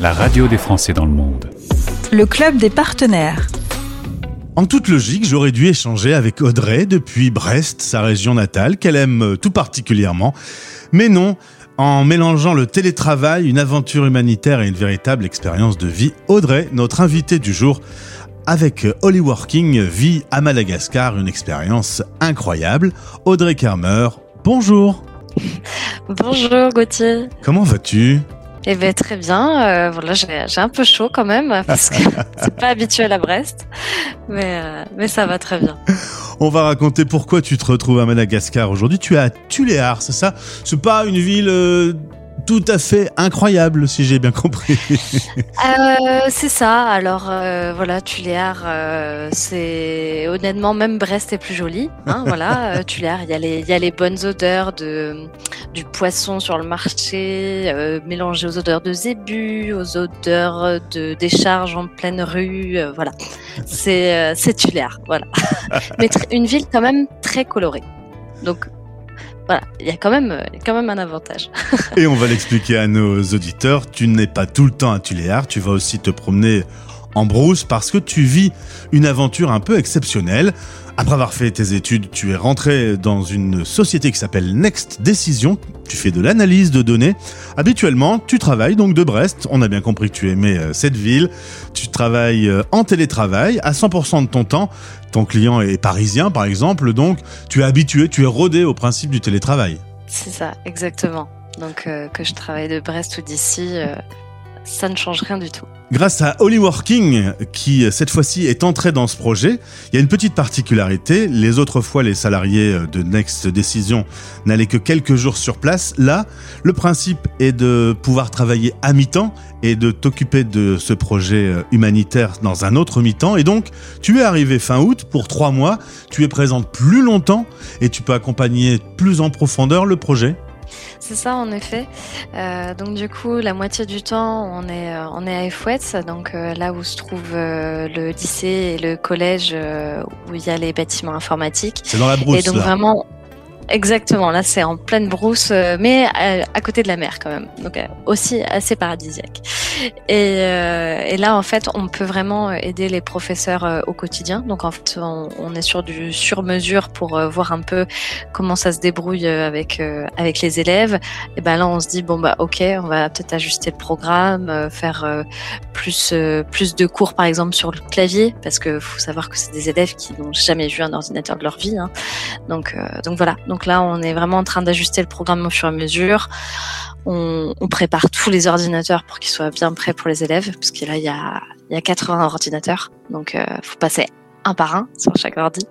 la radio des Français dans le monde. Le club des partenaires. En toute logique, j'aurais dû échanger avec Audrey depuis Brest, sa région natale, qu'elle aime tout particulièrement. Mais non, en mélangeant le télétravail, une aventure humanitaire et une véritable expérience de vie, Audrey, notre invitée du jour, avec Hollyworking, vit à Madagascar une expérience incroyable. Audrey Kermer, bonjour. Bonjour Gauthier. Comment vas-tu? Eh bien, très bien. Euh, voilà, j'ai un peu chaud quand même parce que c'est pas habituel à Brest, mais euh, mais ça va très bien. On va raconter pourquoi tu te retrouves à Madagascar aujourd'hui. Tu es à Tuléar, c'est ça? C'est pas une ville euh, tout à fait incroyable, si j'ai bien compris. Euh, c'est ça. Alors euh, voilà, Tuléar, euh, c'est honnêtement même Brest est plus joli. Hein, voilà, Tuléar, il y a les il y a les bonnes odeurs de du poisson sur le marché, mélangées aux odeurs de zébu, aux odeurs de décharge en pleine rue. voilà, c'est c'est Tuléar. Voilà, mais une ville quand même très colorée. Donc voilà, il y a quand même, un avantage. Et on va l'expliquer à nos auditeurs. Tu n'es pas tout le temps à Tuléar, tu vas aussi te promener en brousse parce que tu vis une aventure un peu exceptionnelle. Après avoir fait tes études, tu es rentré dans une société qui s'appelle Next Decision. Tu fais de l'analyse de données. Habituellement, tu travailles donc de Brest. On a bien compris que tu aimais euh, cette ville. Tu travailles euh, en télétravail à 100% de ton temps. Ton client est parisien, par exemple. Donc, tu es habitué, tu es rodé au principe du télétravail. C'est ça, exactement. Donc, euh, que je travaille de Brest ou d'ici, ça ne change rien du tout. Grâce à Hollyworking, qui cette fois-ci est entré dans ce projet, il y a une petite particularité. Les autres fois, les salariés de Next Decision n'allaient que quelques jours sur place. Là, le principe est de pouvoir travailler à mi-temps et de t'occuper de ce projet humanitaire dans un autre mi-temps. Et donc, tu es arrivé fin août pour trois mois. Tu es présente plus longtemps et tu peux accompagner plus en profondeur le projet. C'est ça en effet. Euh, donc du coup, la moitié du temps, on est euh, on est à Efouette, donc euh, là où se trouve le lycée et le collège où il y a les bâtiments informatiques. C'est dans la brousse. Et donc vraiment Exactement, là c'est en pleine brousse, mais à, côté de la mer quand même, donc aussi assez paradisiaque. Et, euh, et, là en fait, on peut vraiment aider les professeurs au quotidien. Donc en fait, on, est sur du sur-mesure pour voir un peu comment ça se débrouille avec avec les élèves. Et ben là, on se dit bon bah ok, on va peut-être ajuster le programme, faire plus plus de cours par exemple sur le clavier, parce que faut savoir que c'est des élèves qui n'ont jamais vu un ordinateur de leur vie. Hein. Donc donc voilà. Donc là, on est vraiment en train d'ajuster le programme au fur et à mesure. On, prépare tous les ordinateurs pour qu'ils soient bien prêts pour les élèves, parce que là, il y a, il y a 80 ordinateurs. Donc, il euh, faut passer un par un sur chaque ordi.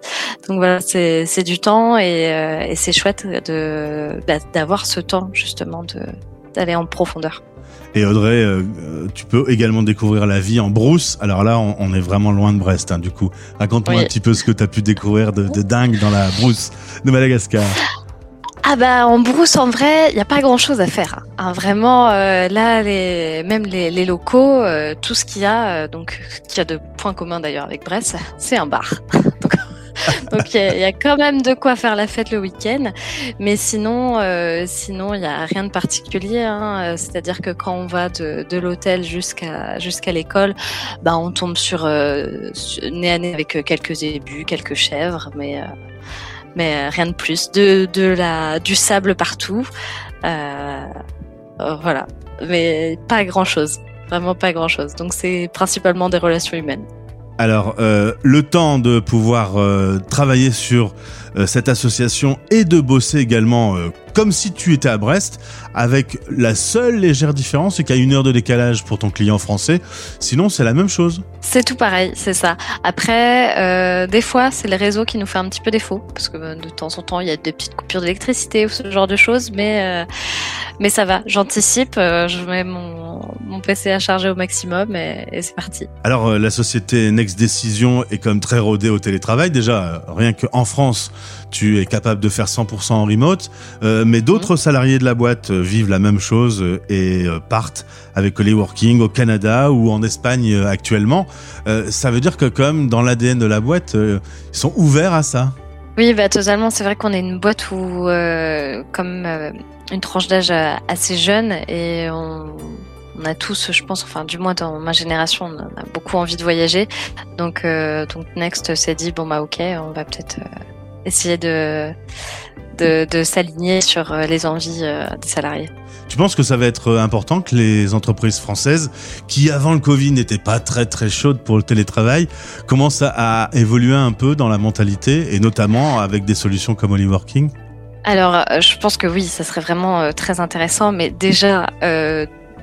Donc voilà, c'est du temps et, euh, et c'est chouette de bah, d'avoir ce temps justement de d'aller en profondeur. Et Audrey, euh, tu peux également découvrir la vie en brousse. Alors là, on, est vraiment loin de Brest, hein, du coup. Raconte-moi un petit peu ce que tu as pu découvrir de, dingue dans la brousse de Madagascar. Ah bah en brousse en vrai, il n'y a pas grand chose à faire. Hein. hein vraiment euh, là, les, même les, locaux, euh, tout ce qu'il y a, donc qu'il y a de points communs d'ailleurs avec Brest, c'est un bar. donc, il y, a quand même de quoi faire la fête le week-end, mais sinon, euh, sinon il y a rien de particulier. Hein. C'est-à-dire que quand on va de, de l'hôtel jusqu'à jusqu'à l'école, bah on tombe sur euh, nez à nez avec quelques ébus, quelques chèvres, mais euh, mais rien de plus. De de la du sable partout, euh, voilà, mais pas grand chose. Vraiment pas grand chose. Donc c'est principalement des relations humaines. Alors, euh, le temps de pouvoir euh, travailler sur euh, cette association et de bosser également comme si tu étais à Brest, avec la seule légère différence, c'est qu'il y a une heure de décalage pour ton client français. Sinon, c'est la même chose. C'est tout pareil, c'est ça. Après, des fois, c'est le réseau qui nous fait un petit peu défaut, parce que de temps en temps, il y a des petites coupures d'électricité ou ce genre de choses, mais mais ça va. J'anticipe, je mets mon mon PC à charger au maximum et, c'est parti. Alors euh, la société Next Decision est comme très rodée au télétravail. Déjà, euh, rien qu'en France, tu es capable de faire 100% en remote, euh, mais d'autres mhm. salariés de la boîte vivent la même chose et partent avec les working au Canada ou en Espagne actuellement. ça veut dire que comme dans l'ADN de la boîte, ils sont ouverts à ça. Oui, bah, totalement. C'est vrai qu'on est une boîte où, comme une tranche d'âge assez jeune, et on, on a tous, je pense, enfin du moins dans ma génération, on a beaucoup envie de voyager. Donc, donc Next s'est dit bon bah ok, on va peut-être essayer de de, de s'aligner sur les envies des salariés. Tu penses que ça va être euh, important que les entreprises françaises, qui avant le Covid n'étaient pas très très chaudes pour le télétravail, commencent à évoluer un peu dans la mentalité et notamment avec des solutions comme Working alors, euh, je pense que oui, ça serait vraiment euh, très intéressant, mais déjà,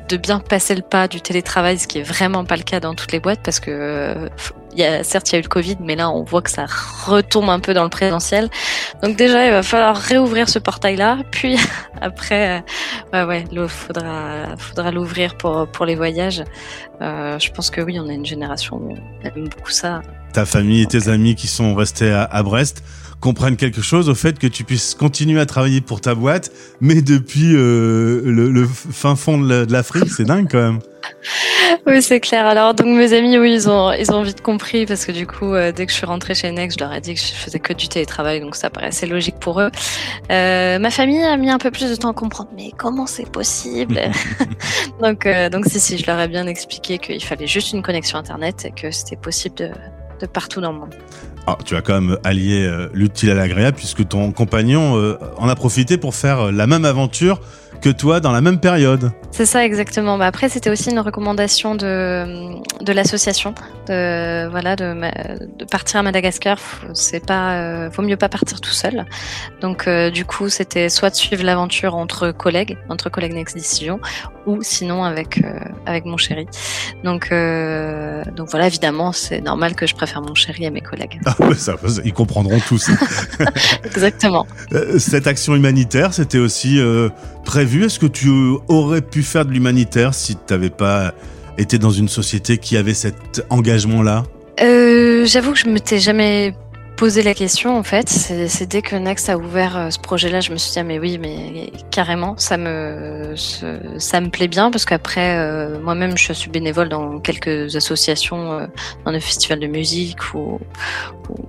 de bien passer le pas du télétravail, ce qui est vraiment pas le cas dans toutes les boîtes, parce que euh, certes il y a eu le Covid, mais là on voit que ça retombe un peu dans le présentiel. Donc déjà il va falloir réouvrir ce portail-là, puis après, euh, ouais ouais, faudra faudra l'ouvrir pour pour les voyages. Euh, je pense que oui, on a une génération où on aime beaucoup ça. Ta famille et tes amis qui sont restés à, à Brest comprennent quelque chose au fait que tu puisses continuer à travailler pour ta boîte, mais depuis euh, le, fin fond de l'Afrique, c'est dingue quand même. Oui, c'est clair. Alors, donc mes amis, oui, ils ont, ils ont vite compris parce que du coup, euh, dès que je suis rentrée chez Next, je leur ai dit que je faisais que du télétravail, donc ça paraissait logique pour eux. Euh, ma famille a mis un peu plus de temps à comprendre, mais comment c'est possible? Donc, donc si, si, je leur ai bien expliqué qu'il fallait juste une connexion internet et que c'était possible de, de partout dans le monde. Ah, tu as quand même allié euh, l'utile à l'agréable puisque ton compagnon euh, en a profité pour faire euh, la même aventure que toi dans la même période. C'est ça exactement. Bah après c'était aussi une recommandation de, de l'association de voilà de, de, partir à Madagascar. C'est pas euh, vaut mieux pas partir tout seul. Donc euh, du coup c'était soit de suivre l'aventure entre collègues, entre collègues Next Decision, ou sinon avec euh, avec mon chéri. Donc donc voilà évidemment c'est normal que je préfère mon chéri à mes collègues. Ah, ça, ils comprendront tous. exactement. Cette action humanitaire c'était aussi prévu Est-ce que tu aurais pu faire de l'humanitaire si tu n'avais pas été dans une société qui avait cet engagement-là? Euh, J'avoue que je me t'ai jamais posé la question en fait. C'est dès que Next a ouvert euh, ce projet-là, je me suis dit ah, mais oui, mais carrément, ça me ça me plaît bien parce qu'après euh, moi-même je suis bénévole dans quelques associations, dans le festival de musique ou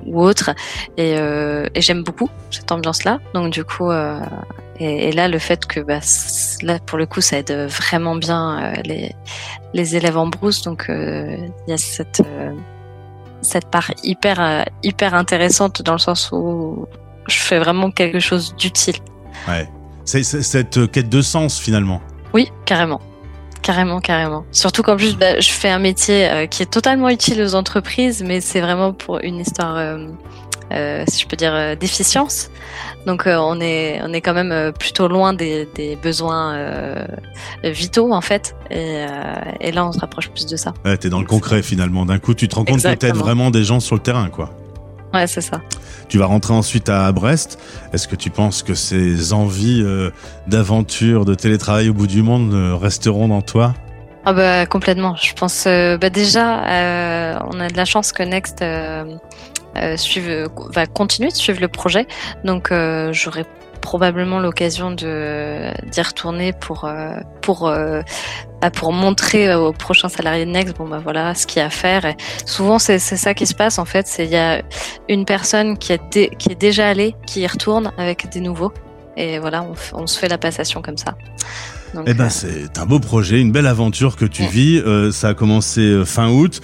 ou, autre, et, et j'aime beaucoup cette ambiance-là. Donc du coup et, et, là, le fait que, bah, là, pour le coup, ça aide vraiment bien euh, les, les élèves en brousse. Donc, euh, il y a cette, euh, cette part hyper, hyper intéressante dans le sens où je fais vraiment quelque chose d'utile. Ouais. C'est cette quête de sens, finalement. Oui, carrément. Carrément, carrément. Surtout qu'en plus, bah, je fais un métier qui est totalement utile aux entreprises, mais c'est vraiment pour une histoire si je peux dire, euh, d'efficience. Donc euh, on est on est quand même plutôt loin des, des besoins vitaux en fait. Et, et, là on se rapproche plus de ça. Ouais, t'es dans le concret finalement. D'un coup tu te rends compte que t'aides vraiment des gens sur le terrain quoi. Ouais c'est ça. Tu vas rentrer ensuite à Brest. Est-ce que tu penses que ces envies d'aventure, de télétravail au bout du monde resteront dans toi? Ah bah complètement. Je pense bah déjà on a de la chance que Next euh, va continuer de suivre le projet. Donc euh, j'aurai probablement l'occasion de d'y retourner pour euh, pour bah, pour montrer aux prochains salariés de Next bon bah voilà ce qu'il y a à faire. Et souvent c'est c'est ça qui se passe en fait. C'est il y a une personne qui est qui est déjà allée qui y retourne avec des nouveaux. Et voilà on, on se fait la passation comme ça. Eh ben c'est un beau projet une belle aventure que tu vis. Ça a commencé fin août.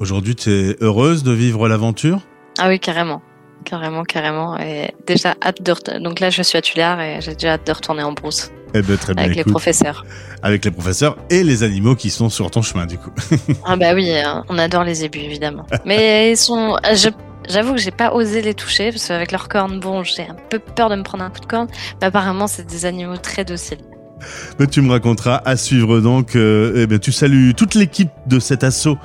Aujourd'hui tu es heureuse de vivre l'aventure? Ah oui, carrément. Carrément, carrément. Et déjà, hâte de Donc là, je suis à Tullard et j'ai déjà hâte de retourner en brousse. Eh ben, très bien. Avec les professeurs. Avec les professeurs et les animaux qui sont sur ton chemin, du coup. ah bah oui, hein, on adore les ébus, évidemment. Mais ils sont... J'avoue que j'ai pas osé les toucher parce qu'avec leurs cornes, bon, j'ai un peu peur de me prendre un coup de corne. Mais apparemment, c'est des animaux très dociles. Mais tu me raconteras à suivre donc. Euh, eh bien, tu salues toute l'équipe de cet assaut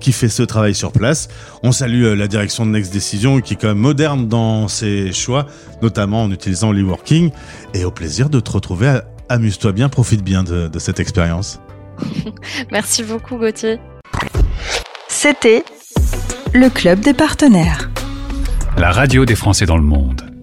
qui fait ce travail sur place. On salue euh, la direction de Next Decision qui est quand même moderne dans ses choix, notamment en utilisant l'e-working. Et au plaisir de te retrouver. Amuse-toi bien, profite bien de, de cette expérience. Merci beaucoup Gauthier. C'était le club des partenaires. La radio des Français dans le monde.